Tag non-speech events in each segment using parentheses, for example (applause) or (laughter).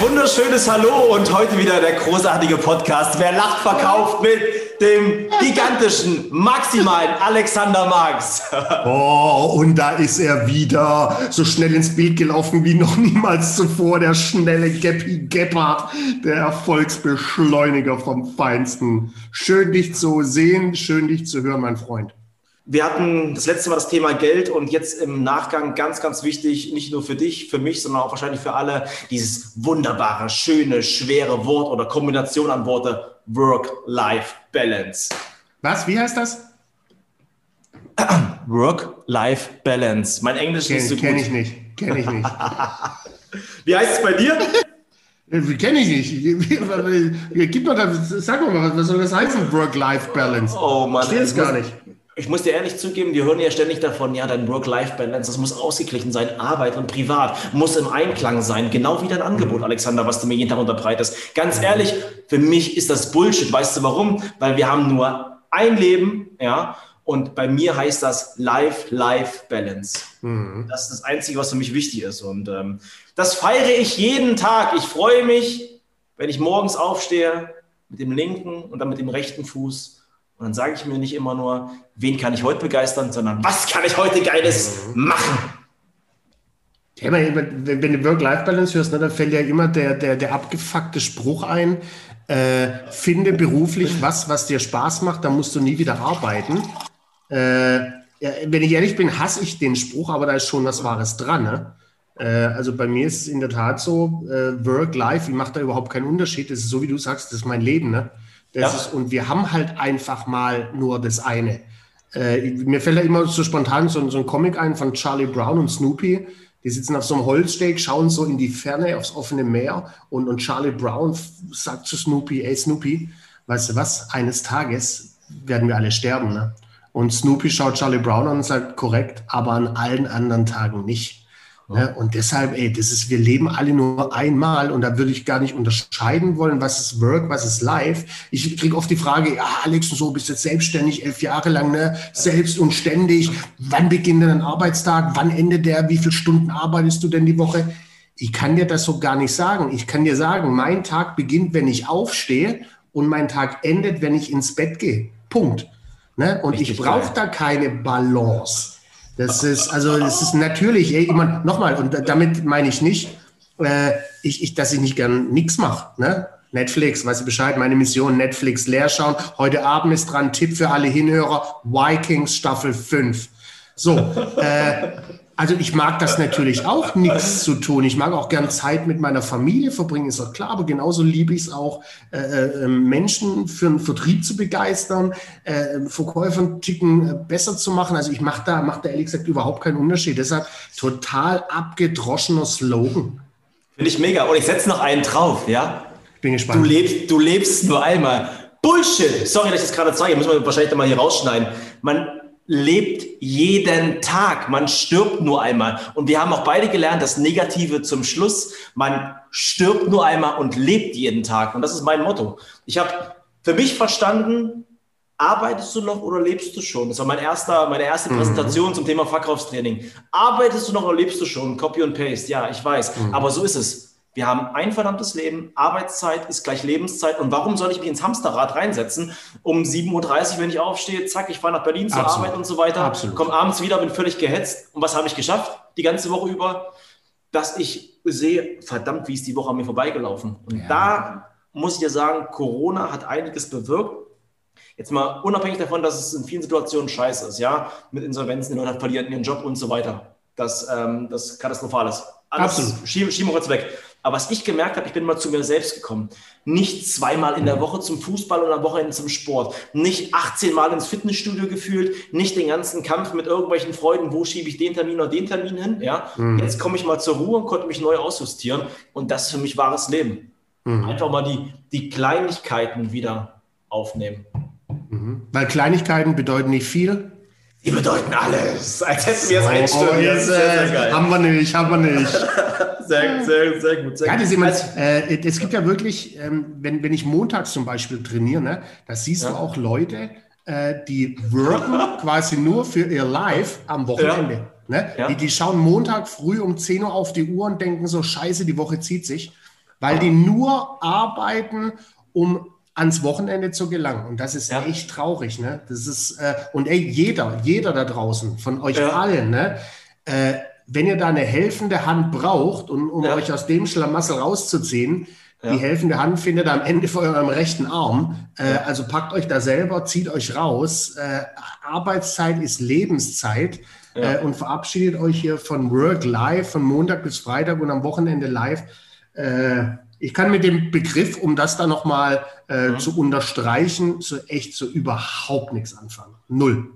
wunderschönes Hallo und heute wieder der großartige Podcast. Wer lacht, verkauft mit dem gigantischen, maximalen Alexander Marx. (laughs) Oh, und da ist er wieder so schnell ins Bild gelaufen wie noch niemals zuvor. Der schnelle Geppi Gebhardt, der Erfolgsbeschleuniger vom Feinsten. Schön dich zu sehen, schön dich zu hören, mein Freund. Wir hatten das letzte Mal das Thema Geld und jetzt im Nachgang ganz, ganz wichtig, nicht nur für dich, für mich, sondern auch wahrscheinlich für alle, dieses wunderbare, schöne, schwere Wort oder Kombination an Worte Work-Life-Balance. Was? Wie heißt das? (clears throat) Work-Life-Balance. Mein Englisch Kenn, ist so gut. Kenn ich nicht. Kenn ich nicht. (laughs) Wie heißt es bei dir? Kenne ich nicht. (laughs) Gib mal sag mal, was soll das heißen, Work-Life-Balance? Oh Mann, Ich will es gar nicht. Ich muss dir ehrlich zugeben, wir hören ja ständig davon, ja, dein Work-Life-Balance, das muss ausgeglichen sein, Arbeit und Privat muss im Einklang sein, genau wie dein Angebot, Alexander, was du mir jeden Tag unterbreitest. Ganz ehrlich, für mich ist das Bullshit, weißt du warum? Weil wir haben nur ein Leben, ja, und bei mir heißt das Life-Life-Balance. Das ist das Einzige, was für mich wichtig ist und ähm, das feiere ich jeden Tag. Ich freue mich, wenn ich morgens aufstehe mit dem linken und dann mit dem rechten Fuß und dann sage ich mir nicht immer nur, wen kann ich heute begeistern, sondern was kann ich heute Geiles machen? Ja, wenn du Work-Life-Balance hörst, ne, dann fällt ja immer der, der, der abgefuckte Spruch ein, äh, finde beruflich was, was dir Spaß macht, dann musst du nie wieder arbeiten. Äh, ja, wenn ich ehrlich bin, hasse ich den Spruch, aber da ist schon was Wahres dran. Ne? Äh, also bei mir ist es in der Tat so, äh, Work-Life, ich mache da überhaupt keinen Unterschied. Das ist so, wie du sagst, das ist mein Leben. Ne? Das Ja. ist, und wir haben halt einfach mal nur das eine. Äh, mir fällt da immer so spontan so, so ein Comic ein von Charlie Brown und Snoopy. Die sitzen auf so einem Holzsteg, schauen so in die Ferne aufs offene Meer und, und Charlie Brown sagt zu Snoopy, ey Snoopy, weißt du was, eines Tages werden wir alle sterben. Ne? Und Snoopy schaut Charlie Brown an und sagt, korrekt, aber an allen anderen Tagen nicht. Ne? Und deshalb, ey, das ist, wir leben alle nur einmal und da würde ich gar nicht unterscheiden wollen, was ist Work, was ist Life. Ich kriege oft die Frage, ja, Alex, und so bist jetzt selbstständig, elf Jahre lang, ne? selbst und ständig. Wann beginnt denn ein Arbeitstag? Wann endet der? Wie viele Stunden arbeitest du denn die Woche? Ich kann dir das so gar nicht sagen. Ich kann dir sagen, mein Tag beginnt, wenn ich aufstehe und mein Tag endet, wenn ich ins Bett gehe. Punkt. Ne? Und Richtig ich brauche da keine Balance. Das ist, also, das ist natürlich, ey, immer, nochmal, und damit meine ich nicht, äh, ich, ich, dass ich nicht gern nichts mache, ne? Netflix, weißt du Bescheid, meine Mission, Netflix leer schauen. Heute Abend ist dran, Tipp für alle Hinhörer, Vikings Staffel 5. So, äh, also ich mag das natürlich auch, nichts zu tun. Ich mag auch gern Zeit mit meiner Familie verbringen, ist doch klar, aber genauso liebe ich es auch, äh, äh, Menschen für einen Vertrieb zu begeistern, äh, Verkäufer einen Ticken äh, besser zu machen. Also ich mache da, mach da ehrlich gesagt überhaupt keinen Unterschied. Deshalb total abgedroschener Slogan. Finde ich mega. Und ich setze noch einen drauf, ja? Bin Du gespannt. lebst, du lebst nur einmal. Bullshit! Sorry, dass ich das gerade zeige. Müssen wir wahrscheinlich dann mal hier rausschneiden. Man lebt jeden Tag. Man stirbt nur einmal. Und wir haben auch beide gelernt, das Negative zum Schluss. Man stirbt nur einmal und lebt jeden Tag. Und das ist mein Motto. Ich habe für mich verstanden, arbeitest du noch oder lebst du schon? Das war mein erster, meine erste Präsentation zum Thema Verkaufstraining. Arbeitest du noch oder lebst du schon? Copy und Paste. Ja, ich weiß. Aber so ist es. Wir haben ein verdammtes Leben. Arbeitszeit ist gleich Lebenszeit. Und warum soll ich mich ins Hamsterrad reinsetzen? Um 7.30 Uhr, wenn ich aufstehe, zack, ich fahre nach Berlin zur Absolut. Arbeit und so weiter. Absolut. Komme abends wieder, bin völlig gehetzt. Und was habe ich geschafft? Die ganze Woche über, dass ich sehe, verdammt, wie ist die Woche an mir vorbeigelaufen. Und da muss ich dir sagen, Corona hat einiges bewirkt. Jetzt mal unabhängig davon, dass es in vielen Situationen scheiße ist, ja, mit Insolvenzen, die Leute verlieren ihren Job und so weiter. Das, ähm, das katastrophal ist. Alles Absolut. schieben, schieben wir kurz weg. Aber was ich gemerkt habe, ich bin mal zu mir selbst gekommen. Nicht zweimal in der Woche zum Fußball und am Wochenende zum Sport. Nicht 18 Mal ins Fitnessstudio gefühlt. Nicht den ganzen Kampf mit irgendwelchen Freuden, wo schiebe ich den Termin oder den Termin hin. Ja? Jetzt komme ich mal zur Ruhe und konnte mich neu ausjustieren. Und das ist für mich wahres Leben. Einfach mal die, die Kleinigkeiten wieder aufnehmen. Weil Kleinigkeiten bedeuten nicht viel. Die bedeuten alles. Als hätten wir es jetzt, sehr, sehr haben wir nicht, haben wir nicht. (laughs) Sehr, sehr, sehr gut. Sehr Ja, gut. immer, Also, äh, es gibt ja wirklich, ähm, wenn, wenn ich montags zum Beispiel trainiere, ne, da siehst du Ja. auch Leute, äh, die worken (laughs) quasi nur für ihr Live am Wochenende. Ne? Ja. Die, die schauen Montag früh um 10 Uhr auf die Uhr und denken so, scheiße, die Woche zieht sich. weil ja. die nur arbeiten, um ans Wochenende zu gelangen. Und das ist ja. echt traurig. Ne? Das ist, äh, und ey, jeder, jeder da draußen, von euch ja. allen, ne? Äh, wenn ihr da eine helfende Hand braucht, um, um euch aus dem Schlamassel rauszuziehen, die helfende Hand findet am Ende vor eurem rechten Arm. Äh, also packt euch da selber, zieht euch raus. Äh, Arbeitszeit ist Lebenszeit. Äh, und verabschiedet euch hier von Work Live, von Montag bis Freitag und am Wochenende live. Ich kann mit dem Begriff, um das da nochmal äh, mhm. zu unterstreichen, so echt so überhaupt nichts anfangen. Null.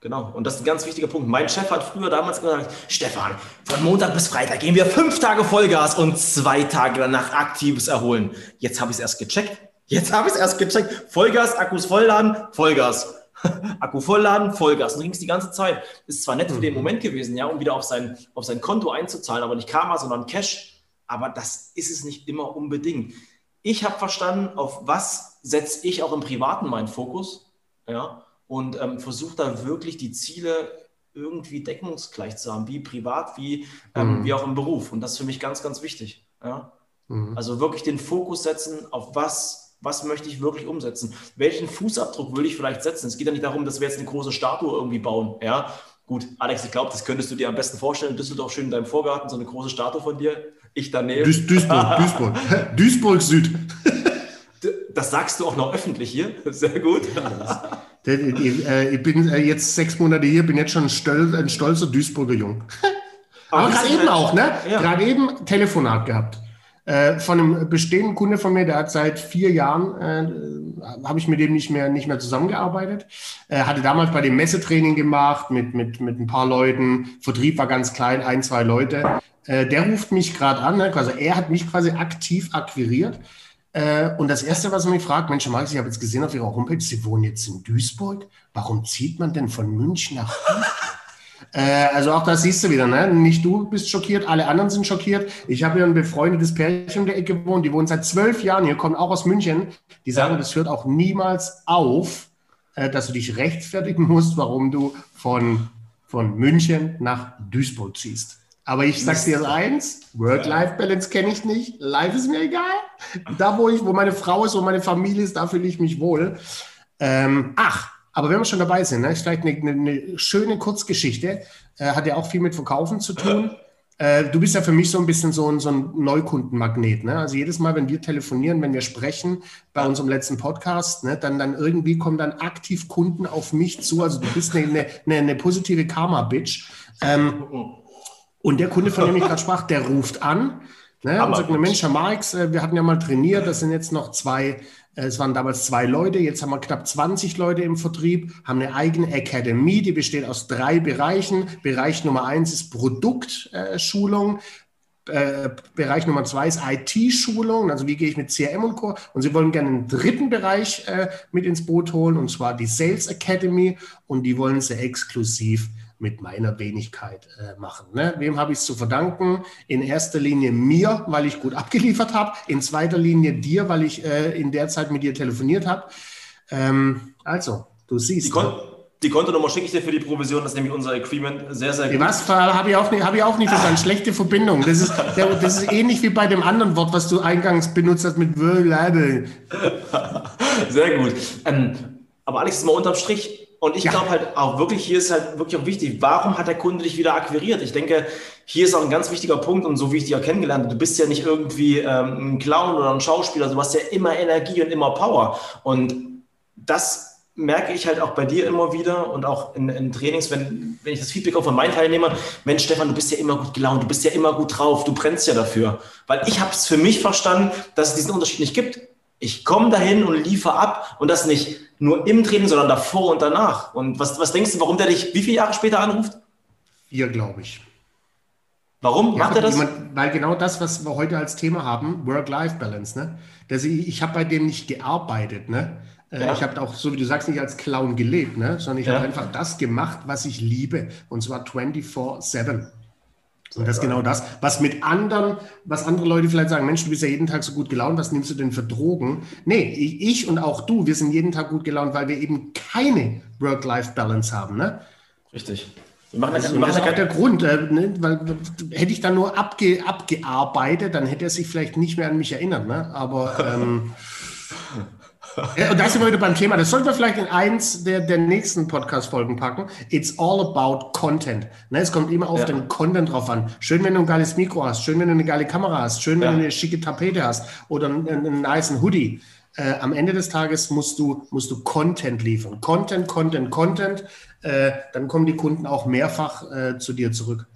Genau, und das ist ein ganz wichtiger Punkt. Mein Chef hat früher damals gesagt, Stefan, von Montag bis Freitag gehen wir fünf Tage Vollgas und zwei Tage danach aktives Erholen. Jetzt habe ich es erst gecheckt. Jetzt habe ich es erst gecheckt. Vollgas, Akkus vollladen, Vollgas. (laughs) Akku vollladen, Vollgas. Und ging es die ganze Zeit. Ist zwar nett für den mhm. Moment gewesen, ja, um wieder auf sein, auf sein Konto einzuzahlen, aber nicht Karma, sondern Cash aber das ist es nicht immer unbedingt. Ich habe verstanden, auf was setze ich auch im Privaten meinen Fokus, ja, und ähm, versuche da wirklich die Ziele irgendwie deckungsgleich zu haben, wie privat, wie, ähm, mhm. wie auch im Beruf. Und das ist für mich ganz, ganz wichtig. Ja? Mhm. Also wirklich den Fokus setzen, auf was, was möchte ich wirklich umsetzen. Welchen Fußabdruck will ich vielleicht setzen? Es geht ja nicht darum, dass wir jetzt eine große Statue irgendwie bauen. Ja? Gut, Alex, ich glaube, das könntest du dir am besten vorstellen. In Düsseldorf schön in deinem Vorgarten, so eine große Statue von dir. Ich daneben. Duis Duisburg, (laughs) Duisburg. Duisburg Süd. Das sagst du auch noch öffentlich hier. Sehr gut. Ich bin äh, jetzt sechs Monate hier, bin jetzt schon ein, stolz, ein stolzer Duisburger Jung. (laughs) Aber, gerade eben halt, auch, ne? Ja. Gerade eben Telefonat gehabt. Äh, von einem bestehenden Kunde von mir, der hat seit vier Jahren, äh, habe ich mit dem nicht mehr, nicht mehr zusammengearbeitet. Äh, hatte damals bei dem Messetraining gemacht mit, mit, mit ein paar Leuten. Vertrieb war ganz klein, ein, zwei Leute. Äh, der ruft mich gerade an, ne? also er hat mich quasi aktiv akquiriert. Äh, und das Erste, was er mich fragt, Mensch, Max, ich habe jetzt gesehen auf Ihrer Homepage, Sie wohnen jetzt in Duisburg. Warum zieht man denn von München nach Duisburg? Äh, also auch das siehst du wieder, ne? Nicht du bist schockiert, alle anderen sind schockiert. Ich habe hier ein befreundetes Pärchen in der Ecke gewohnt, die wohnen seit zwölf Jahren hier, kommen auch aus München. Die sagen, das hört auch niemals auf, äh, dass du dich rechtfertigen musst, warum du von, von München nach Duisburg ziehst. Aber ich sag dir eins, Work-Life-Balance kenne ich nicht. Life ist mir egal. Da, wo ich, wo meine Frau ist, wo meine Familie ist, da fühle ich mich wohl. Ähm, ach, aber wenn wir schon dabei sind, ne, ist vielleicht eine, eine schöne Kurzgeschichte, äh, hat ja auch viel mit Verkaufen zu tun. Äh, du bist ja für mich so ein bisschen so ein, so ein Neukundenmagnet. Ne? Also jedes Mal, wenn wir telefonieren, wenn wir sprechen, bei unserem letzten Podcast, ne, dann, dann irgendwie kommen dann aktiv Kunden auf mich zu. Also du bist eine, eine, eine positive Karma-Bitch. Ähm, und der Kunde, von dem ich gerade sprach, der ruft an ne, und sagt, Mensch, Herr Marx, äh, wir hatten ja mal trainiert, das sind jetzt noch zwei, äh, es waren damals zwei Leute, jetzt haben wir knapp 20 Leute im Vertrieb, haben eine eigene Academy, die besteht aus drei Bereichen. Bereich Nummer eins ist Produktschulung. Äh, Bereich Nummer zwei ist IT-Schulung, also wie gehe ich mit CRM und Co. Und sie wollen gerne einen dritten Bereich äh, mit ins Boot holen, und zwar die Sales Academy. Und die wollen sie exklusiv mit meiner Wenigkeit äh, machen. Ne? Wem habe ich es zu verdanken? In erster Linie mir, weil ich gut (laughs) abgeliefert habe. In zweiter Linie dir, weil ich äh, in der Zeit mit dir telefoniert habe. Ähm, also, du siehst. Die, Kon die Kontonummer schicke ich dir für die Provision, das ist nämlich unser Agreement sehr, sehr gut. Was habe ich auch nicht, habe ich auch nicht verstanden. Schlechte Verbindung. Das ist, das ist ähnlich wie bei dem anderen Wort, was du eingangs benutzt hast mit Wörlabel. (laughs) Sehr gut. Ähm, aber Alex, mal unterm Strich, und ich ja. glaube halt auch wirklich, hier ist halt wirklich auch wichtig, warum hat der Kunde dich wieder akquiriert? Ich denke, hier ist auch ein ganz wichtiger Punkt und so wie ich dich auch kennengelernt habe, du bist ja nicht irgendwie ähm, ein Clown oder ein Schauspieler, du hast ja immer Energie und immer Power. Und das merke ich halt auch bei dir immer wieder und auch in, in Trainings, wenn, wenn ich das Feedback auch von meinen Teilnehmern, Mensch, Stefan, du bist ja immer gut gelaunt, du bist ja immer gut drauf, du brennst ja dafür. Weil ich habe es für mich verstanden, dass es diesen Unterschied nicht gibt. Ich komme dahin und liefere ab und das nicht nur im Training, sondern davor und danach. Und was, was denkst du, warum der dich wie viele Jahre später anruft? Vier, glaube ich. Warum ja, macht er das? Jemand, weil genau das, was wir heute als Thema haben, Work-Life-Balance, ne? Das, ich, ich habe bei dem nicht gearbeitet, ne? Äh, ja. Ich habe auch, so wie du sagst, nicht als Clown gelebt, ne? sondern ich ja. habe einfach das gemacht, was ich liebe. Und zwar 24-7. Und das ist genau das, was mit anderen, was andere Leute vielleicht sagen, Mensch, du bist ja jeden Tag so gut gelaunt, was nimmst du denn für Drogen? Nee, ich und auch du, wir sind jeden Tag gut gelaunt, weil wir eben keine Work-Life-Balance haben. Ne? Richtig. Wir machen das, also, das ist auch der Grund, äh, ne? weil hätte ich dann nur abge, abgearbeitet, dann hätte er sich vielleicht nicht mehr an mich erinnert. Ne? Aber ähm, (laughs) ja, und da sind wir wieder beim Thema. Das sollten wir vielleicht in eins der, der nächsten Podcast-Folgen packen. It's all about Content. Ne, es kommt immer auf ja. den Content drauf an. Schön, wenn du ein geiles Mikro hast. Schön, wenn du eine geile Kamera hast. Schön, wenn ja. du eine schicke Tapete hast oder einen, einen nice Hoodie. Äh, am Ende des Tages musst du, musst du Content liefern. Content, Content, Content. Äh, dann kommen die Kunden auch mehrfach äh, zu dir zurück.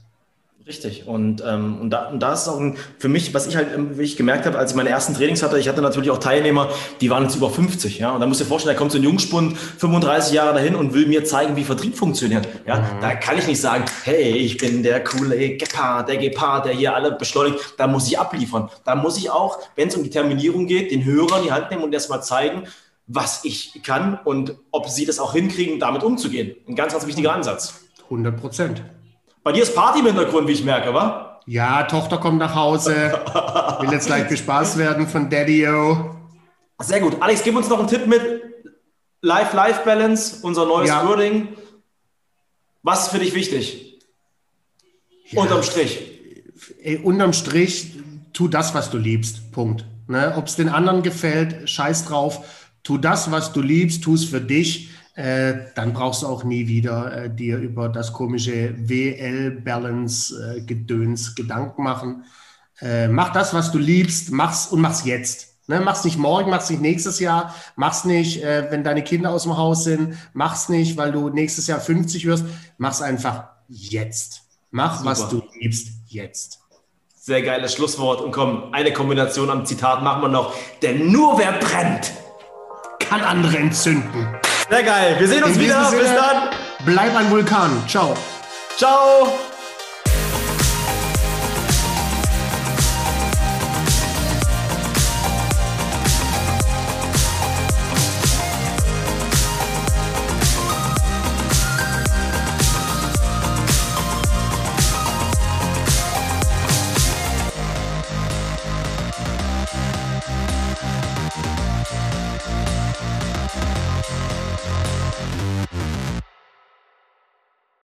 Richtig. Und, ähm, und, da, und da ist auch ein, für mich, was ich halt wie ich gemerkt habe, als ich meine ersten Trainings hatte, ich hatte natürlich auch Teilnehmer, die waren jetzt über 50. Ja? Und da musst du dir vorstellen, da kommt so ein Jungspund, 35 Jahre dahin und will mir zeigen, wie Vertrieb funktioniert. Ja? Mhm. Da kann ich nicht sagen, hey, ich bin der coole Gepard, der Gepard, der hier alle beschleunigt. Da muss ich abliefern. Da muss ich auch, wenn es um die Terminierung geht, den Hörer in die Hand nehmen und erstmal zeigen, was ich kann und ob sie das auch hinkriegen, damit umzugehen. Ein ganz, ganz wichtiger Ansatz. 100 Prozent. Bei dir ist Party im Hintergrund, wie ich merke, wa? Ja, Tochter kommt nach Hause. Will jetzt gleich bespaßt werden von Daddy-O. Sehr gut. Alex, gib uns noch einen Tipp mit Life-Life-Balance, unser neues ja. Wording. Was ist für dich wichtig? Ja. Unterm Strich. Ey, unterm Strich, tu das, was du liebst. Punkt. Ne? Ob es den anderen gefällt, scheiß drauf. Tu das, was du liebst, tu es für dich. Äh, dann brauchst du auch nie wieder äh, dir über das komische WL-Balance-Gedöns äh, Gedanken machen. Äh, mach das, was du liebst, mach's und mach's jetzt. Ne, mach's nicht morgen, mach's nicht nächstes Jahr, mach's nicht, äh, wenn deine Kinder aus dem Haus sind, mach's nicht, weil du nächstes Jahr 50 wirst, mach's einfach jetzt. Mach, Super. was du liebst, jetzt. Sehr geiles Schlusswort. Und komm, eine Kombination am Zitat machen wir noch. Denn nur wer brennt, kann andere entzünden. Sehr geil. Wir sehen uns wieder. Bis dann. Bleib ein Vulkan. Ciao. Ciao.